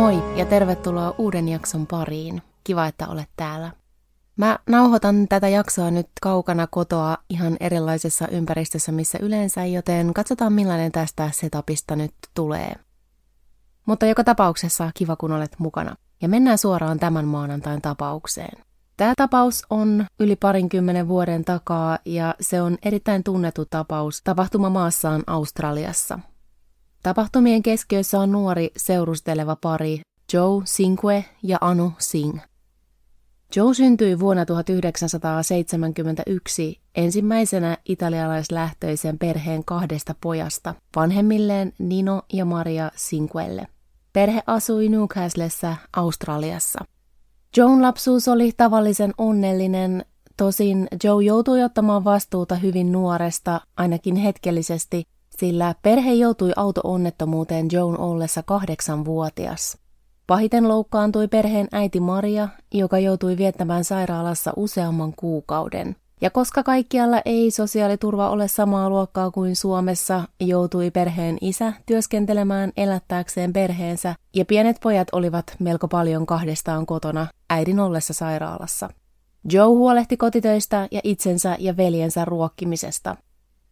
Moi ja tervetuloa uuden jakson pariin. Kiva, että olet täällä. Mä nauhoitan tätä jaksoa nyt kaukana kotoa ihan erilaisessa ympäristössä, missä yleensä, joten katsotaan millainen tästä setupista nyt tulee. Mutta joka tapauksessa kiva, kun olet mukana. Ja mennään suoraan tämän maanantain tapaukseen. Tämä tapaus on yli parinkymmenen vuoden takaa ja se on erittäin tunnettu tapaus tapahtumamaassaan Australiassa. Tapahtumien keskiössä on nuori seurusteleva pari Joe Sinque ja Anu Singh. Joe syntyi vuonna 1971 ensimmäisenä italialaislähtöisen perheen kahdesta pojasta, vanhemmilleen Nino ja Maria Sinquelle. Perhe asui Newcastlessa, Australiassa. Joan lapsuus oli tavallisen onnellinen, tosin Joe joutui ottamaan vastuuta hyvin nuoresta, ainakin hetkellisesti, sillä perhe joutui auto-onnettomuuteen Joan ollessa kahdeksanvuotias. Pahiten loukkaantui perheen äiti Maria, joka joutui viettämään sairaalassa useamman kuukauden. Ja koska kaikkialla ei sosiaaliturva ole samaa luokkaa kuin Suomessa, joutui perheen isä työskentelemään elättääkseen perheensä, ja pienet pojat olivat melko paljon kahdestaan kotona äidin ollessa sairaalassa. Joe huolehti kotitöistä ja itsensä ja veljensä ruokkimisesta.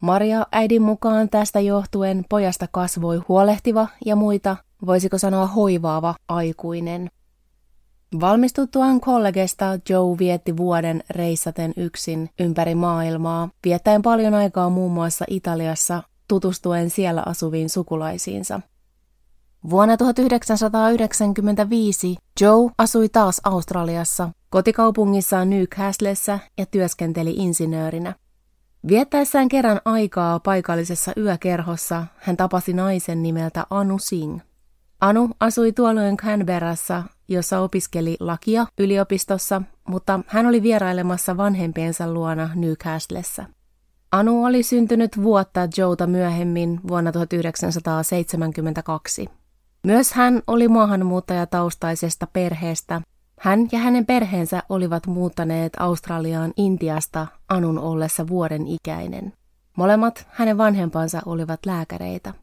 Maria äidin mukaan tästä johtuen pojasta kasvoi huolehtiva ja muita, voisiko sanoa hoivaava aikuinen. Valmistuttuaan kollegesta Joe vietti vuoden reissaten yksin ympäri maailmaa, viettäen paljon aikaa muun muassa Italiassa, tutustuen siellä asuviin sukulaisiinsa. Vuonna 1995 Joe asui taas Australiassa, kotikaupungissaan Newcastlessa ja työskenteli insinöörinä. Viettäessään kerran aikaa paikallisessa yökerhossa hän tapasi naisen nimeltä Anu Singh. Anu asui tuolloin Canberrassa, jossa opiskeli lakia yliopistossa, mutta hän oli vierailemassa vanhempiensa luona Newcastlessa. Anu oli syntynyt vuotta Joota myöhemmin vuonna 1972. Myös hän oli maahanmuuttajataustaisesta perheestä. Hän ja hänen perheensä olivat muuttaneet Australiaan Intiasta Anun ollessa vuoden ikäinen. Molemmat hänen vanhempansa olivat lääkäreitä.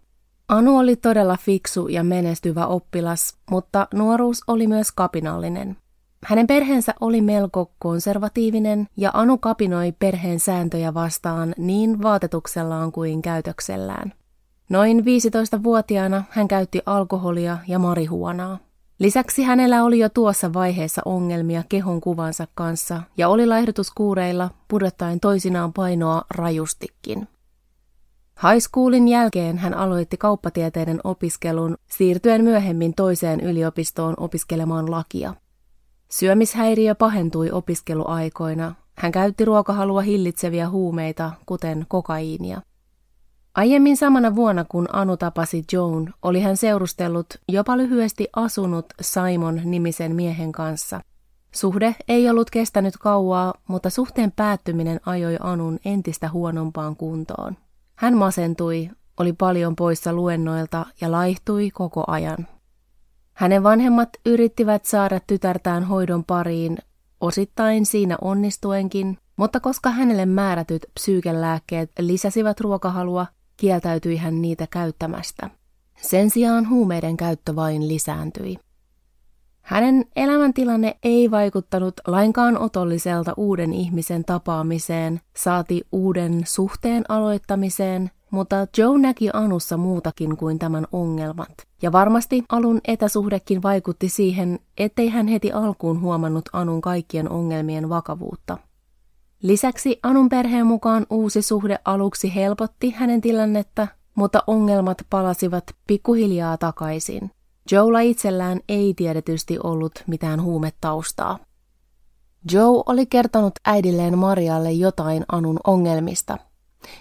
Anu oli todella fiksu ja menestyvä oppilas, mutta nuoruus oli myös kapinallinen. Hänen perheensä oli melko konservatiivinen ja Anu kapinoi perheen sääntöjä vastaan niin vaatetuksellaan kuin käytöksellään. Noin 15-vuotiaana hän käytti alkoholia ja marihuonaa. Lisäksi hänellä oli jo tuossa vaiheessa ongelmia kehon kuvansa kanssa ja oli laihdutuskuureilla pudottaen toisinaan painoa rajustikin. High schoolin jälkeen hän aloitti kauppatieteiden opiskelun siirtyen myöhemmin toiseen yliopistoon opiskelemaan lakia. Syömishäiriö pahentui opiskeluaikoina. Hän käytti ruokahalua hillitseviä huumeita, kuten kokaiinia. Aiemmin samana vuonna, kun Anu tapasi Joan, oli hän seurustellut jopa lyhyesti asunut Simon-nimisen miehen kanssa. Suhde ei ollut kestänyt kauaa, mutta suhteen päättyminen ajoi Anun entistä huonompaan kuntoon. Hän masentui, oli paljon poissa luennoilta ja laihtui koko ajan. Hänen vanhemmat yrittivät saada tytärtään hoidon pariin, osittain siinä onnistuenkin, mutta koska hänelle määrätyt psyykelääkkeet lisäsivät ruokahalua, kieltäytyi hän niitä käyttämästä. Sen sijaan huumeiden käyttö vain lisääntyi. Hänen elämäntilanne ei vaikuttanut lainkaan otolliselta uuden ihmisen tapaamiseen, saati uuden suhteen aloittamiseen, mutta Joe näki Anussa muutakin kuin tämän ongelmat. Ja varmasti alun etäsuhdekin vaikutti siihen, ettei hän heti alkuun huomannut Anun kaikkien ongelmien vakavuutta. Lisäksi Anun perheen mukaan uusi suhde aluksi helpotti hänen tilannetta, mutta ongelmat palasivat pikkuhiljaa takaisin. Joella itsellään ei tiedetysti ollut mitään huumetaustaa. Joe oli kertonut äidilleen Marialle jotain Anun ongelmista.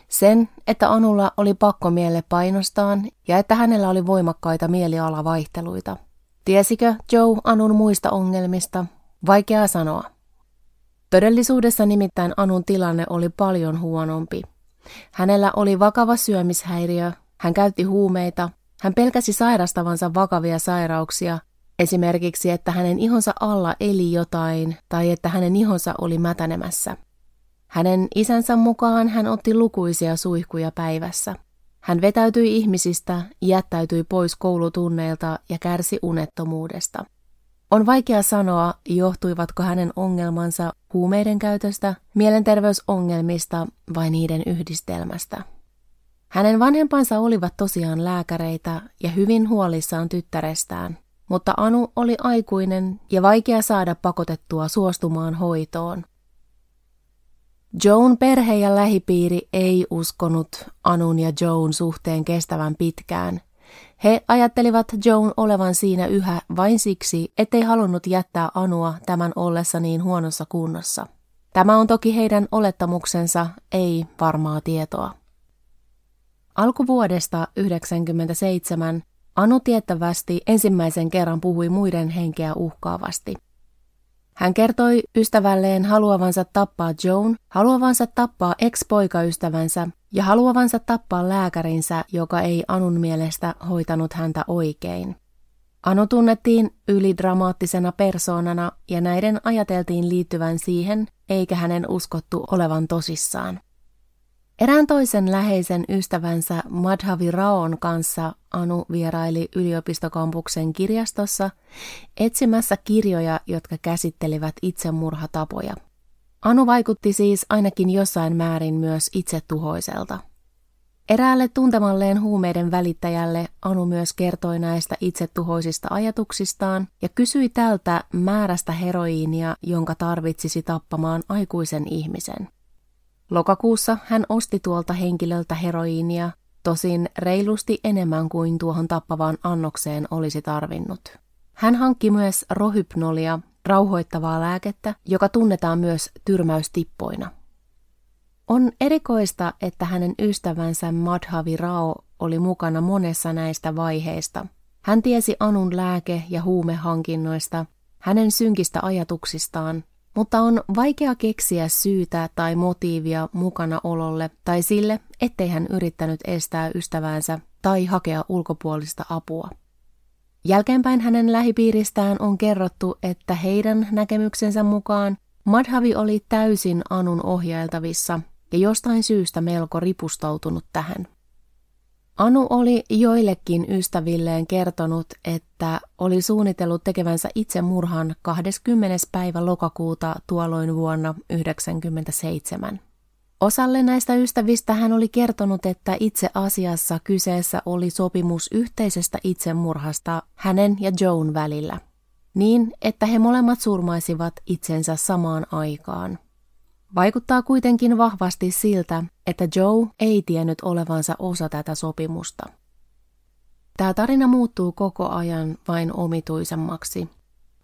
Sen, että Anulla oli pakko mielle painostaan ja että hänellä oli voimakkaita mielialavaihteluita. Tiesikö Joe Anun muista ongelmista? Vaikea sanoa. Todellisuudessa nimittäin Anun tilanne oli paljon huonompi. Hänellä oli vakava syömishäiriö, hän käytti huumeita hän pelkäsi sairastavansa vakavia sairauksia, esimerkiksi että hänen ihonsa alla eli jotain tai että hänen ihonsa oli mätänemässä. Hänen isänsä mukaan hän otti lukuisia suihkuja päivässä. Hän vetäytyi ihmisistä, jättäytyi pois koulutunneilta ja kärsi unettomuudesta. On vaikea sanoa, johtuivatko hänen ongelmansa huumeiden käytöstä, mielenterveysongelmista vai niiden yhdistelmästä. Hänen vanhempansa olivat tosiaan lääkäreitä ja hyvin huolissaan tyttärestään, mutta Anu oli aikuinen ja vaikea saada pakotettua suostumaan hoitoon. Joan perhe ja lähipiiri ei uskonut Anun ja Joan suhteen kestävän pitkään. He ajattelivat Joan olevan siinä yhä vain siksi, ettei halunnut jättää Anua tämän ollessa niin huonossa kunnossa. Tämä on toki heidän olettamuksensa, ei varmaa tietoa. Alkuvuodesta 1997 Anu tiettävästi ensimmäisen kerran puhui muiden henkeä uhkaavasti. Hän kertoi ystävälleen haluavansa tappaa Joan, haluavansa tappaa ex-poikaystävänsä ja haluavansa tappaa lääkärinsä, joka ei Anun mielestä hoitanut häntä oikein. Anu tunnettiin ylidramaattisena persoonana ja näiden ajateltiin liittyvän siihen, eikä hänen uskottu olevan tosissaan. Erään toisen läheisen ystävänsä Madhavi Raon kanssa Anu vieraili yliopistokampuksen kirjastossa etsimässä kirjoja, jotka käsittelivät itsemurhatapoja. Anu vaikutti siis ainakin jossain määrin myös itsetuhoiselta. Eräälle tuntemalleen huumeiden välittäjälle Anu myös kertoi näistä itsetuhoisista ajatuksistaan ja kysyi tältä määrästä heroiinia, jonka tarvitsisi tappamaan aikuisen ihmisen. Lokakuussa hän osti tuolta henkilöltä heroiinia, tosin reilusti enemmän kuin tuohon tappavaan annokseen olisi tarvinnut. Hän hankki myös rohypnolia, rauhoittavaa lääkettä, joka tunnetaan myös tyrmäystippoina. On erikoista, että hänen ystävänsä Madhavi Rao oli mukana monessa näistä vaiheista. Hän tiesi Anun lääke- ja huumehankinnoista, hänen synkistä ajatuksistaan mutta on vaikea keksiä syytä tai motiivia mukana ololle tai sille, ettei hän yrittänyt estää ystäväänsä tai hakea ulkopuolista apua. Jälkeenpäin hänen lähipiiristään on kerrottu, että heidän näkemyksensä mukaan Madhavi oli täysin Anun ohjailtavissa ja jostain syystä melko ripustautunut tähän. Anu oli joillekin ystävilleen kertonut, että oli suunnitellut tekevänsä itsemurhan 20. päivä lokakuuta tuolloin vuonna 1997. Osalle näistä ystävistä hän oli kertonut, että itse asiassa kyseessä oli sopimus yhteisestä itsemurhasta hänen ja Joan välillä, niin että he molemmat surmaisivat itsensä samaan aikaan. Vaikuttaa kuitenkin vahvasti siltä, että Joe ei tiennyt olevansa osa tätä sopimusta. Tämä tarina muuttuu koko ajan vain omituisemmaksi.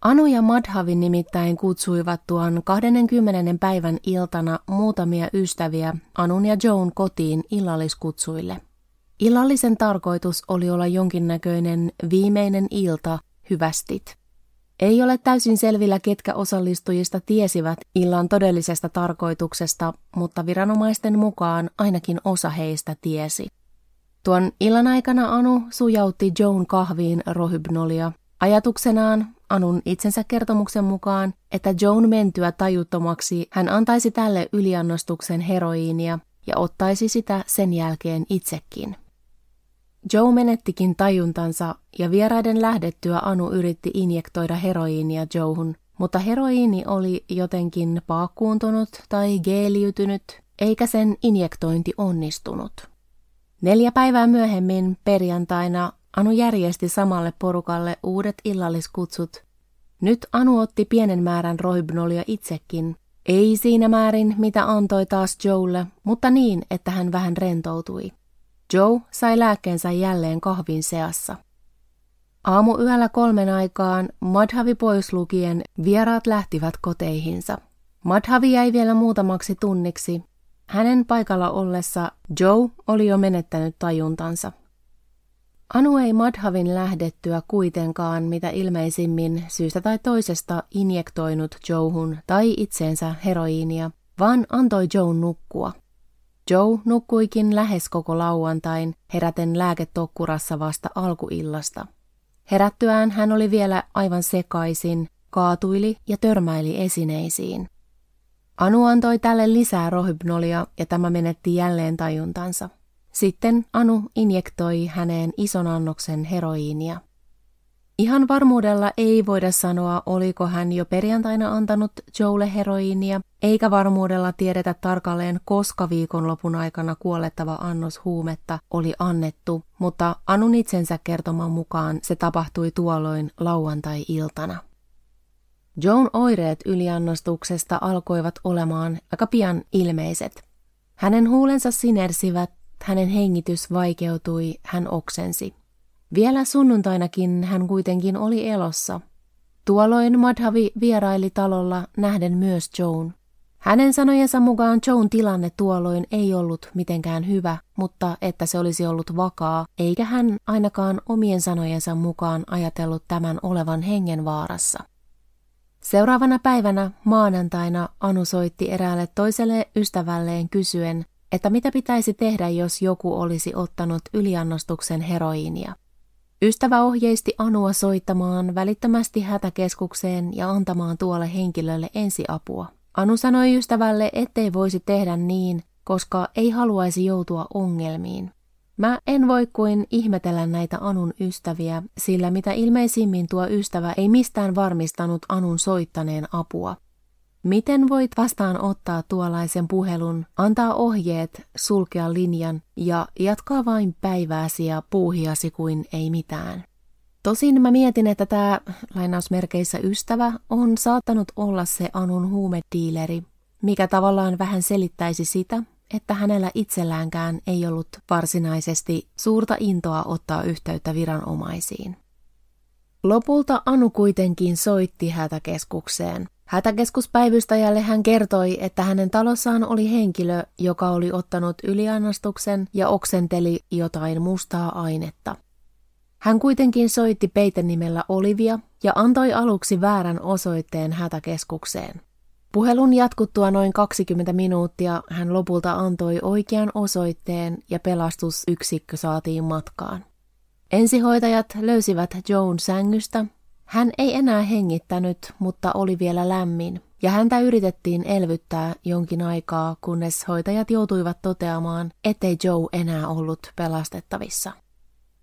Anu ja Madhavin nimittäin kutsuivat tuon 20. päivän iltana muutamia ystäviä Anun ja Joan kotiin illalliskutsuille. Illallisen tarkoitus oli olla jonkinnäköinen viimeinen ilta, hyvästit. Ei ole täysin selvillä, ketkä osallistujista tiesivät illan todellisesta tarkoituksesta, mutta viranomaisten mukaan ainakin osa heistä tiesi. Tuon illan aikana Anu sujautti Joan kahviin rohybnolia. Ajatuksenaan Anun itsensä kertomuksen mukaan, että Joan mentyä tajuttomaksi hän antaisi tälle yliannostuksen heroiinia ja ottaisi sitä sen jälkeen itsekin. Joe menettikin tajuntansa ja vieraiden lähdettyä Anu yritti injektoida heroiinia Joehun, mutta heroiini oli jotenkin paakkuuntunut tai geeliytynyt, eikä sen injektointi onnistunut. Neljä päivää myöhemmin, perjantaina, Anu järjesti samalle porukalle uudet illalliskutsut. Nyt Anu otti pienen määrän rohybnolia itsekin. Ei siinä määrin, mitä antoi taas Joelle, mutta niin, että hän vähän rentoutui. Joe sai lääkkeensä jälleen kahvin seassa. Aamu yöllä kolmen aikaan Madhavi pois lukien vieraat lähtivät koteihinsa. Madhavi jäi vielä muutamaksi tunniksi. Hänen paikalla ollessa Joe oli jo menettänyt tajuntansa. Anu ei Madhavin lähdettyä kuitenkaan mitä ilmeisimmin syystä tai toisesta injektoinut Joehun tai itseensä heroiinia, vaan antoi Joe nukkua. Joe nukkuikin lähes koko lauantain heräten lääketokkurassa vasta alkuillasta. Herättyään hän oli vielä aivan sekaisin, kaatuili ja törmäili esineisiin. Anu antoi tälle lisää rohybnolia ja tämä menetti jälleen tajuntansa. Sitten Anu injektoi häneen ison annoksen heroiinia. Ihan varmuudella ei voida sanoa, oliko hän jo perjantaina antanut Joelle heroiinia, eikä varmuudella tiedetä tarkalleen, koska viikonlopun aikana kuolettava annos huumetta oli annettu, mutta Anun itsensä kertoman mukaan se tapahtui tuolloin lauantai-iltana. Joan oireet yliannostuksesta alkoivat olemaan aika pian ilmeiset. Hänen huulensa sinersivät, hänen hengitys vaikeutui, hän oksensi. Vielä sunnuntainakin hän kuitenkin oli elossa. Tuolloin Madhavi vieraili talolla nähden myös Joan. Hänen sanojensa mukaan Joan tilanne tuolloin ei ollut mitenkään hyvä, mutta että se olisi ollut vakaa, eikä hän ainakaan omien sanojensa mukaan ajatellut tämän olevan hengenvaarassa. Seuraavana päivänä maanantaina Anu soitti eräälle toiselle ystävälleen kysyen, että mitä pitäisi tehdä, jos joku olisi ottanut yliannostuksen heroiinia. Ystävä ohjeisti Anua soittamaan välittömästi hätäkeskukseen ja antamaan tuolle henkilölle ensiapua. Anu sanoi ystävälle, ettei voisi tehdä niin, koska ei haluaisi joutua ongelmiin. Mä en voi kuin ihmetellä näitä Anun ystäviä, sillä mitä ilmeisimmin tuo ystävä ei mistään varmistanut Anun soittaneen apua. Miten voit vastaan ottaa tuollaisen puhelun, antaa ohjeet, sulkea linjan ja jatkaa vain päivääsi ja puuhiasi kuin ei mitään? Tosin mä mietin, että tämä lainausmerkeissä ystävä on saattanut olla se Anun huumediileri, mikä tavallaan vähän selittäisi sitä, että hänellä itselläänkään ei ollut varsinaisesti suurta intoa ottaa yhteyttä viranomaisiin. Lopulta Anu kuitenkin soitti hätäkeskukseen. Hätäkeskuspäivystäjälle hän kertoi, että hänen talossaan oli henkilö, joka oli ottanut yliannostuksen ja oksenteli jotain mustaa ainetta. Hän kuitenkin soitti peitenimellä Olivia ja antoi aluksi väärän osoitteen hätäkeskukseen. Puhelun jatkuttua noin 20 minuuttia hän lopulta antoi oikean osoitteen ja pelastusyksikkö saatiin matkaan. Ensihoitajat löysivät Joan sängystä. Hän ei enää hengittänyt, mutta oli vielä lämmin, ja häntä yritettiin elvyttää jonkin aikaa, kunnes hoitajat joutuivat toteamaan, ettei Joe enää ollut pelastettavissa.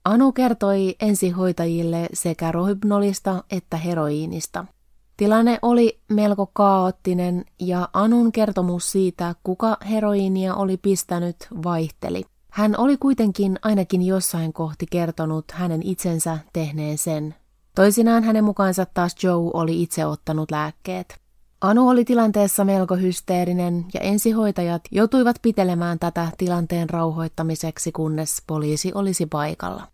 Anu kertoi ensihoitajille sekä rohypnolista että heroiinista – Tilanne oli melko kaoottinen ja Anun kertomus siitä, kuka heroiinia oli pistänyt, vaihteli. Hän oli kuitenkin ainakin jossain kohti kertonut hänen itsensä tehneen sen. Toisinaan hänen mukaansa taas Joe oli itse ottanut lääkkeet. Anu oli tilanteessa melko hysteerinen ja ensihoitajat joutuivat pitelemään tätä tilanteen rauhoittamiseksi, kunnes poliisi olisi paikalla.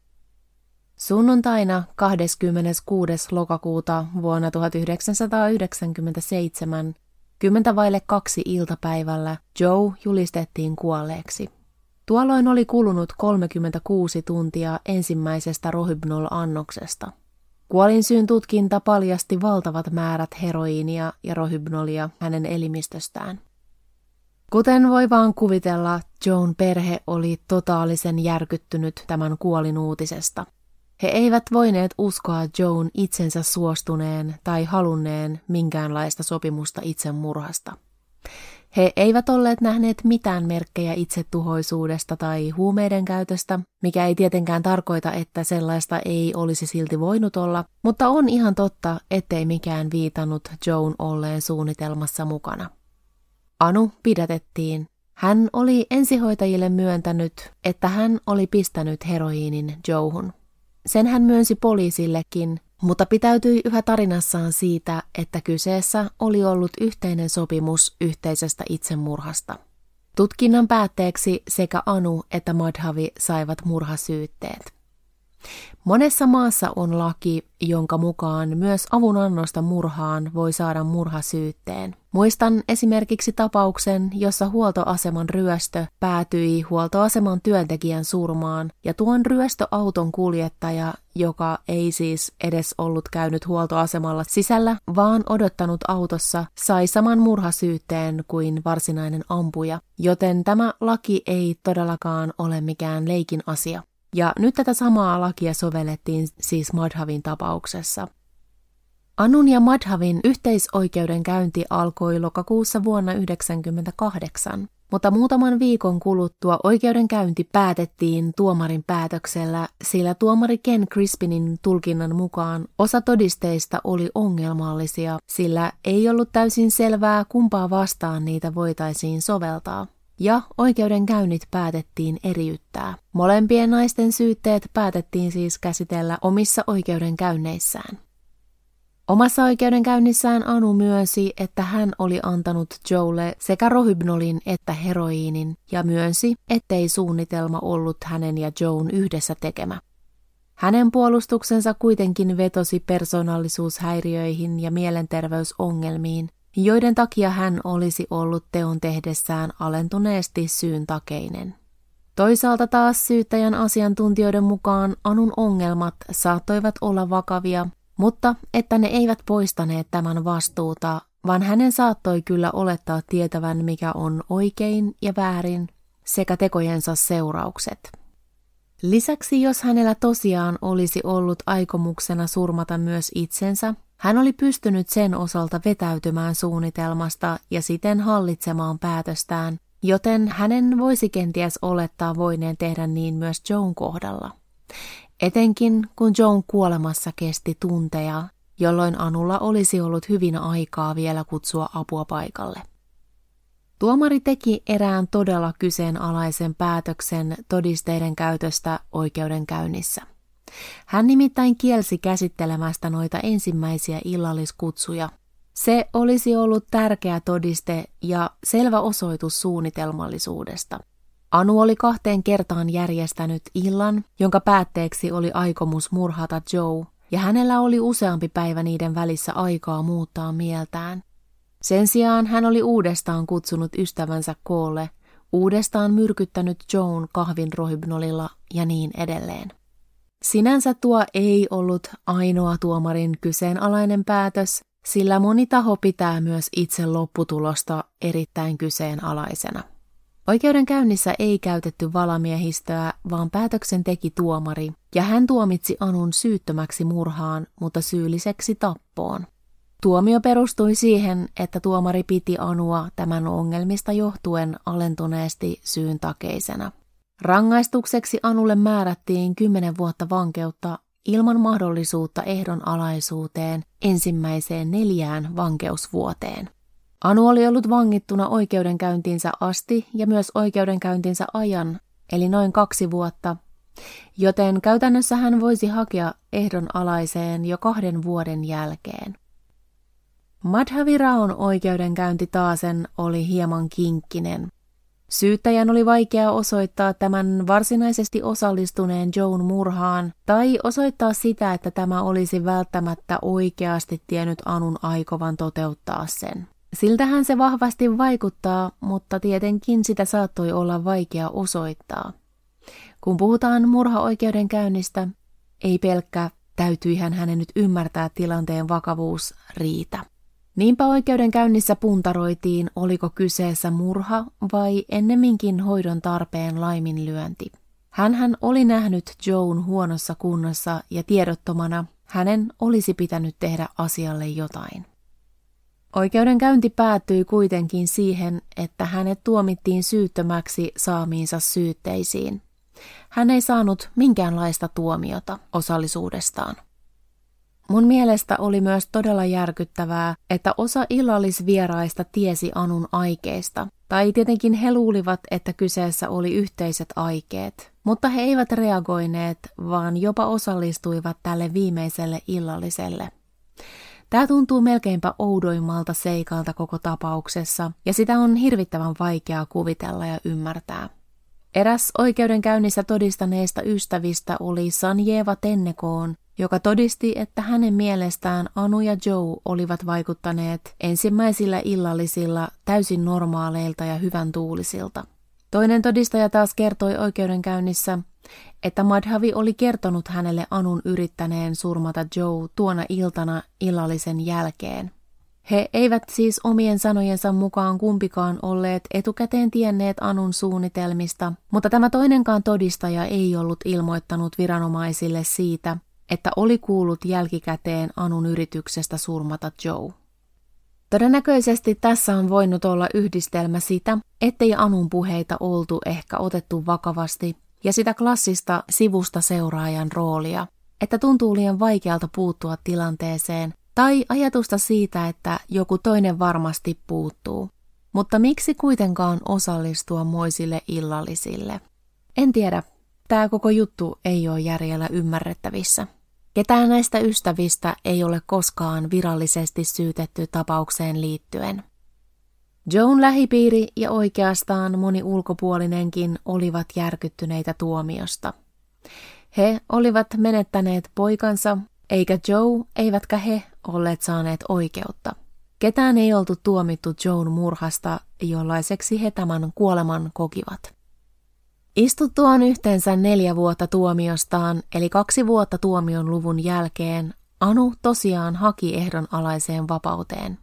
Sunnuntaina 26. lokakuuta vuonna 1997, kymmentä vaille kaksi iltapäivällä, Joe julistettiin kuolleeksi. Tuolloin oli kulunut 36 tuntia ensimmäisestä rohybnol-annoksesta. Kuolinsyyn tutkinta paljasti valtavat määrät heroiinia ja rohybnolia hänen elimistöstään. Kuten voi vaan kuvitella, Joan perhe oli totaalisen järkyttynyt tämän kuolinuutisesta. He eivät voineet uskoa Joan itsensä suostuneen tai halunneen minkäänlaista sopimusta itsemurhasta. He eivät olleet nähneet mitään merkkejä itsetuhoisuudesta tai huumeiden käytöstä, mikä ei tietenkään tarkoita, että sellaista ei olisi silti voinut olla, mutta on ihan totta, ettei mikään viitannut Joan olleen suunnitelmassa mukana. Anu pidätettiin. Hän oli ensihoitajille myöntänyt, että hän oli pistänyt heroiinin Joehun. Sen hän myönsi poliisillekin, mutta pitäytyi yhä tarinassaan siitä, että kyseessä oli ollut yhteinen sopimus yhteisestä itsemurhasta. Tutkinnan päätteeksi sekä Anu että Madhavi saivat murhasyytteet. Monessa maassa on laki, jonka mukaan myös avunannosta murhaan voi saada murhasyytteen. Muistan esimerkiksi tapauksen, jossa huoltoaseman ryöstö päätyi huoltoaseman työntekijän surmaan, ja tuon ryöstöauton kuljettaja, joka ei siis edes ollut käynyt huoltoasemalla sisällä, vaan odottanut autossa, sai saman murhasyytteen kuin varsinainen ampuja, joten tämä laki ei todellakaan ole mikään leikin asia. Ja nyt tätä samaa lakia sovellettiin siis Madhavin tapauksessa. Anun ja Madhavin yhteisoikeudenkäynti alkoi lokakuussa vuonna 1998, mutta muutaman viikon kuluttua oikeudenkäynti päätettiin tuomarin päätöksellä, sillä tuomari Ken Crispinin tulkinnan mukaan osa todisteista oli ongelmallisia, sillä ei ollut täysin selvää, kumpaa vastaan niitä voitaisiin soveltaa. Ja oikeudenkäynnit päätettiin eriyttää. Molempien naisten syytteet päätettiin siis käsitellä omissa oikeudenkäynneissään. Omassa oikeudenkäynnissään Anu myönsi, että hän oli antanut Joelle sekä rohybnolin että heroiinin ja myönsi, ettei suunnitelma ollut hänen ja Joan yhdessä tekemä. Hänen puolustuksensa kuitenkin vetosi persoonallisuushäiriöihin ja mielenterveysongelmiin, joiden takia hän olisi ollut teon tehdessään alentuneesti syyn takeinen. Toisaalta taas syyttäjän asiantuntijoiden mukaan Anun ongelmat saattoivat olla vakavia mutta että ne eivät poistaneet tämän vastuuta, vaan hänen saattoi kyllä olettaa tietävän, mikä on oikein ja väärin, sekä tekojensa seuraukset. Lisäksi jos hänellä tosiaan olisi ollut aikomuksena surmata myös itsensä, hän oli pystynyt sen osalta vetäytymään suunnitelmasta ja siten hallitsemaan päätöstään, joten hänen voisi kenties olettaa voineen tehdä niin myös Joan kohdalla. Etenkin kun Joan kuolemassa kesti tunteja, jolloin Anulla olisi ollut hyvin aikaa vielä kutsua apua paikalle. Tuomari teki erään todella kyseenalaisen päätöksen todisteiden käytöstä oikeudenkäynnissä. Hän nimittäin kielsi käsittelemästä noita ensimmäisiä illalliskutsuja. Se olisi ollut tärkeä todiste ja selvä osoitus suunnitelmallisuudesta – Anu oli kahteen kertaan järjestänyt illan, jonka päätteeksi oli aikomus murhata Joe, ja hänellä oli useampi päivä niiden välissä aikaa muuttaa mieltään. Sen sijaan hän oli uudestaan kutsunut ystävänsä koolle, uudestaan myrkyttänyt Joan kahvin rohybnolilla ja niin edelleen. Sinänsä tuo ei ollut ainoa tuomarin kyseenalainen päätös, sillä moni taho pitää myös itse lopputulosta erittäin kyseenalaisena. Oikeudenkäynnissä ei käytetty valamiehistöä, vaan päätöksen teki tuomari, ja hän tuomitsi Anun syyttömäksi murhaan, mutta syylliseksi tappoon. Tuomio perustui siihen, että tuomari piti Anua tämän ongelmista johtuen alentuneesti syyn takeisena. Rangaistukseksi Anulle määrättiin 10 vuotta vankeutta ilman mahdollisuutta ehdon alaisuuteen ensimmäiseen neljään vankeusvuoteen. Anu oli ollut vangittuna oikeudenkäyntinsä asti ja myös oikeudenkäyntinsä ajan, eli noin kaksi vuotta, joten käytännössä hän voisi hakea ehdon alaiseen jo kahden vuoden jälkeen. Madhaviraon oikeudenkäynti taasen oli hieman kinkkinen. Syyttäjän oli vaikea osoittaa tämän varsinaisesti osallistuneen Joan murhaan tai osoittaa sitä, että tämä olisi välttämättä oikeasti tiennyt Anun aikovan toteuttaa sen. Siltähän se vahvasti vaikuttaa, mutta tietenkin sitä saattoi olla vaikea osoittaa. Kun puhutaan murhaoikeudenkäynnistä, ei pelkkä täytyihän hänen nyt ymmärtää tilanteen vakavuus riitä. Niinpä oikeudenkäynnissä puntaroitiin, oliko kyseessä murha vai ennemminkin hoidon tarpeen laiminlyönti. Hänhän oli nähnyt Joan huonossa kunnossa ja tiedottomana hänen olisi pitänyt tehdä asialle jotain. Oikeudenkäynti päättyi kuitenkin siihen, että hänet tuomittiin syyttömäksi saamiinsa syytteisiin. Hän ei saanut minkäänlaista tuomiota osallisuudestaan. Mun mielestä oli myös todella järkyttävää, että osa illallisvieraista tiesi Anun aikeista, tai tietenkin he luulivat, että kyseessä oli yhteiset aikeet, mutta he eivät reagoineet, vaan jopa osallistuivat tälle viimeiselle illalliselle. Tämä tuntuu melkeinpä oudoimmalta seikalta koko tapauksessa, ja sitä on hirvittävän vaikeaa kuvitella ja ymmärtää. Eräs oikeudenkäynnissä todistaneista ystävistä oli Sanjeva Tennekoon, joka todisti, että hänen mielestään Anu ja Joe olivat vaikuttaneet ensimmäisillä illallisilla täysin normaaleilta ja hyvän tuulisilta. Toinen todistaja taas kertoi oikeudenkäynnissä, että Madhavi oli kertonut hänelle Anun yrittäneen surmata Joe tuona iltana illallisen jälkeen. He eivät siis omien sanojensa mukaan kumpikaan olleet etukäteen tienneet Anun suunnitelmista, mutta tämä toinenkaan todistaja ei ollut ilmoittanut viranomaisille siitä, että oli kuullut jälkikäteen Anun yrityksestä surmata Joe. Todennäköisesti tässä on voinut olla yhdistelmä sitä, ettei Anun puheita oltu ehkä otettu vakavasti, ja sitä klassista sivusta seuraajan roolia, että tuntuu liian vaikealta puuttua tilanteeseen, tai ajatusta siitä, että joku toinen varmasti puuttuu. Mutta miksi kuitenkaan osallistua moisille illallisille? En tiedä, tämä koko juttu ei ole järjellä ymmärrettävissä. Ketään näistä ystävistä ei ole koskaan virallisesti syytetty tapaukseen liittyen. Joan lähipiiri ja oikeastaan moni ulkopuolinenkin olivat järkyttyneitä tuomiosta. He olivat menettäneet poikansa, eikä Joe eivätkä he olleet saaneet oikeutta. Ketään ei oltu tuomittu Joan murhasta, jollaiseksi he tämän kuoleman kokivat. Istuttuaan yhteensä neljä vuotta tuomiostaan, eli kaksi vuotta tuomion luvun jälkeen, Anu tosiaan haki ehdonalaiseen vapauteen.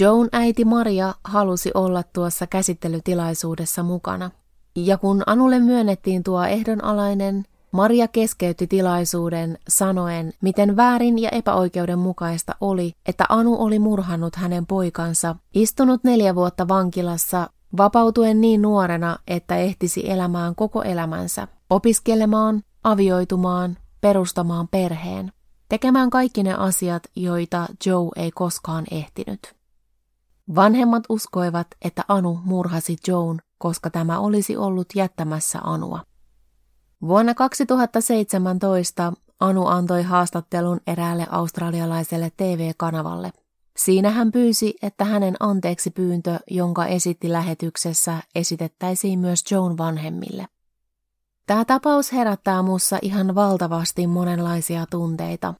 Joan äiti Maria halusi olla tuossa käsittelytilaisuudessa mukana. Ja kun Anulle myönnettiin tuo ehdonalainen, Maria keskeytti tilaisuuden sanoen, miten väärin ja epäoikeudenmukaista oli, että Anu oli murhannut hänen poikansa, istunut neljä vuotta vankilassa, vapautuen niin nuorena, että ehtisi elämään koko elämänsä, opiskelemaan, avioitumaan, perustamaan perheen, tekemään kaikki ne asiat, joita Joe ei koskaan ehtinyt. Vanhemmat uskoivat, että Anu murhasi Joan, koska tämä olisi ollut jättämässä Anua. Vuonna 2017 Anu antoi haastattelun eräälle australialaiselle TV-kanavalle. Siinä hän pyysi, että hänen anteeksi pyyntö, jonka esitti lähetyksessä, esitettäisiin myös Joan vanhemmille. Tämä tapaus herättää mussa ihan valtavasti monenlaisia tunteita.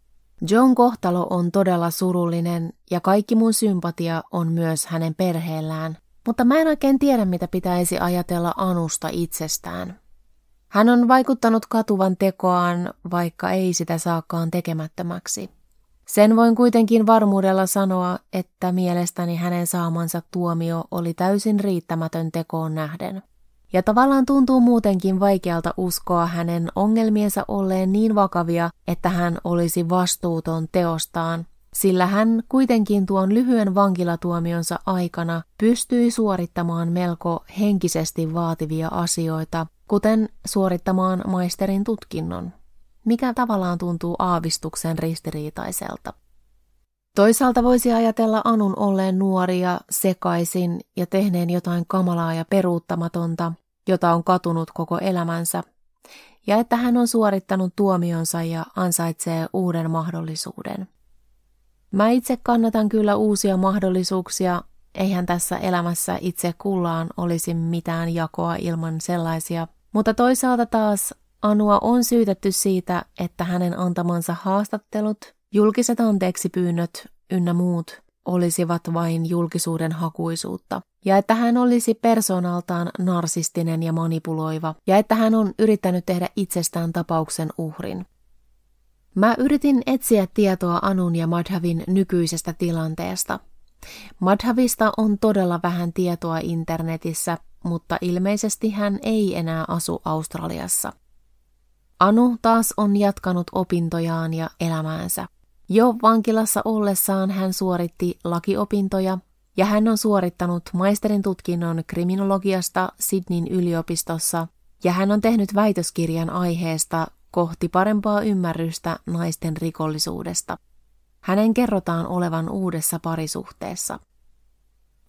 Joan kohtalo on todella surullinen ja kaikki mun sympatia on myös hänen perheellään, mutta mä en oikein tiedä mitä pitäisi ajatella Anusta itsestään. Hän on vaikuttanut katuvan tekoaan, vaikka ei sitä saakaan tekemättömäksi. Sen voin kuitenkin varmuudella sanoa, että mielestäni hänen saamansa tuomio oli täysin riittämätön tekoon nähden. Ja tavallaan tuntuu muutenkin vaikealta uskoa hänen ongelmiensa olleen niin vakavia, että hän olisi vastuuton teostaan, sillä hän kuitenkin tuon lyhyen vankilatuomionsa aikana pystyi suorittamaan melko henkisesti vaativia asioita, kuten suorittamaan maisterin tutkinnon, mikä tavallaan tuntuu aavistuksen ristiriitaiselta. Toisaalta voisi ajatella Anun olleen nuoria, sekaisin ja tehneen jotain kamalaa ja peruuttamatonta, jota on katunut koko elämänsä, ja että hän on suorittanut tuomionsa ja ansaitsee uuden mahdollisuuden. Mä itse kannatan kyllä uusia mahdollisuuksia, eihän tässä elämässä itse kullaan olisi mitään jakoa ilman sellaisia mutta toisaalta taas Anua on syytetty siitä, että hänen antamansa haastattelut, julkiset anteeksi pyynnöt ynnä muut olisivat vain julkisuuden hakuisuutta, ja että hän olisi persoonaltaan narsistinen ja manipuloiva, ja että hän on yrittänyt tehdä itsestään tapauksen uhrin. Mä yritin etsiä tietoa Anun ja Madhavin nykyisestä tilanteesta. Madhavista on todella vähän tietoa internetissä, mutta ilmeisesti hän ei enää asu Australiassa. Anu taas on jatkanut opintojaan ja elämäänsä. Jo vankilassa ollessaan hän suoritti lakiopintoja ja hän on suorittanut maisterin tutkinnon kriminologiasta Sydneyn yliopistossa ja hän on tehnyt väitöskirjan aiheesta kohti parempaa ymmärrystä naisten rikollisuudesta. Hänen kerrotaan olevan uudessa parisuhteessa.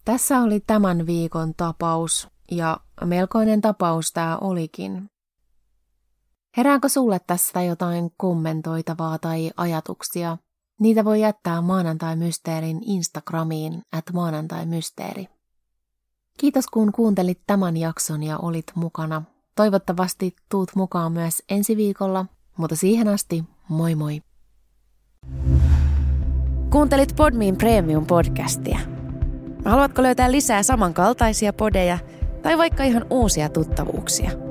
Tässä oli tämän viikon tapaus, ja melkoinen tapaus tämä olikin. Herääkö sulle tästä jotain kommentoitavaa tai ajatuksia? Niitä voi jättää maanantai-mysteerin Instagramiin at maanantai-mysteeri. Kiitos kun kuuntelit tämän jakson ja olit mukana. Toivottavasti tuut mukaan myös ensi viikolla, mutta siihen asti moi moi! Kuuntelit Podmin Premium-podcastia. Haluatko löytää lisää samankaltaisia podeja – tai vaikka ihan uusia tuttavuuksia.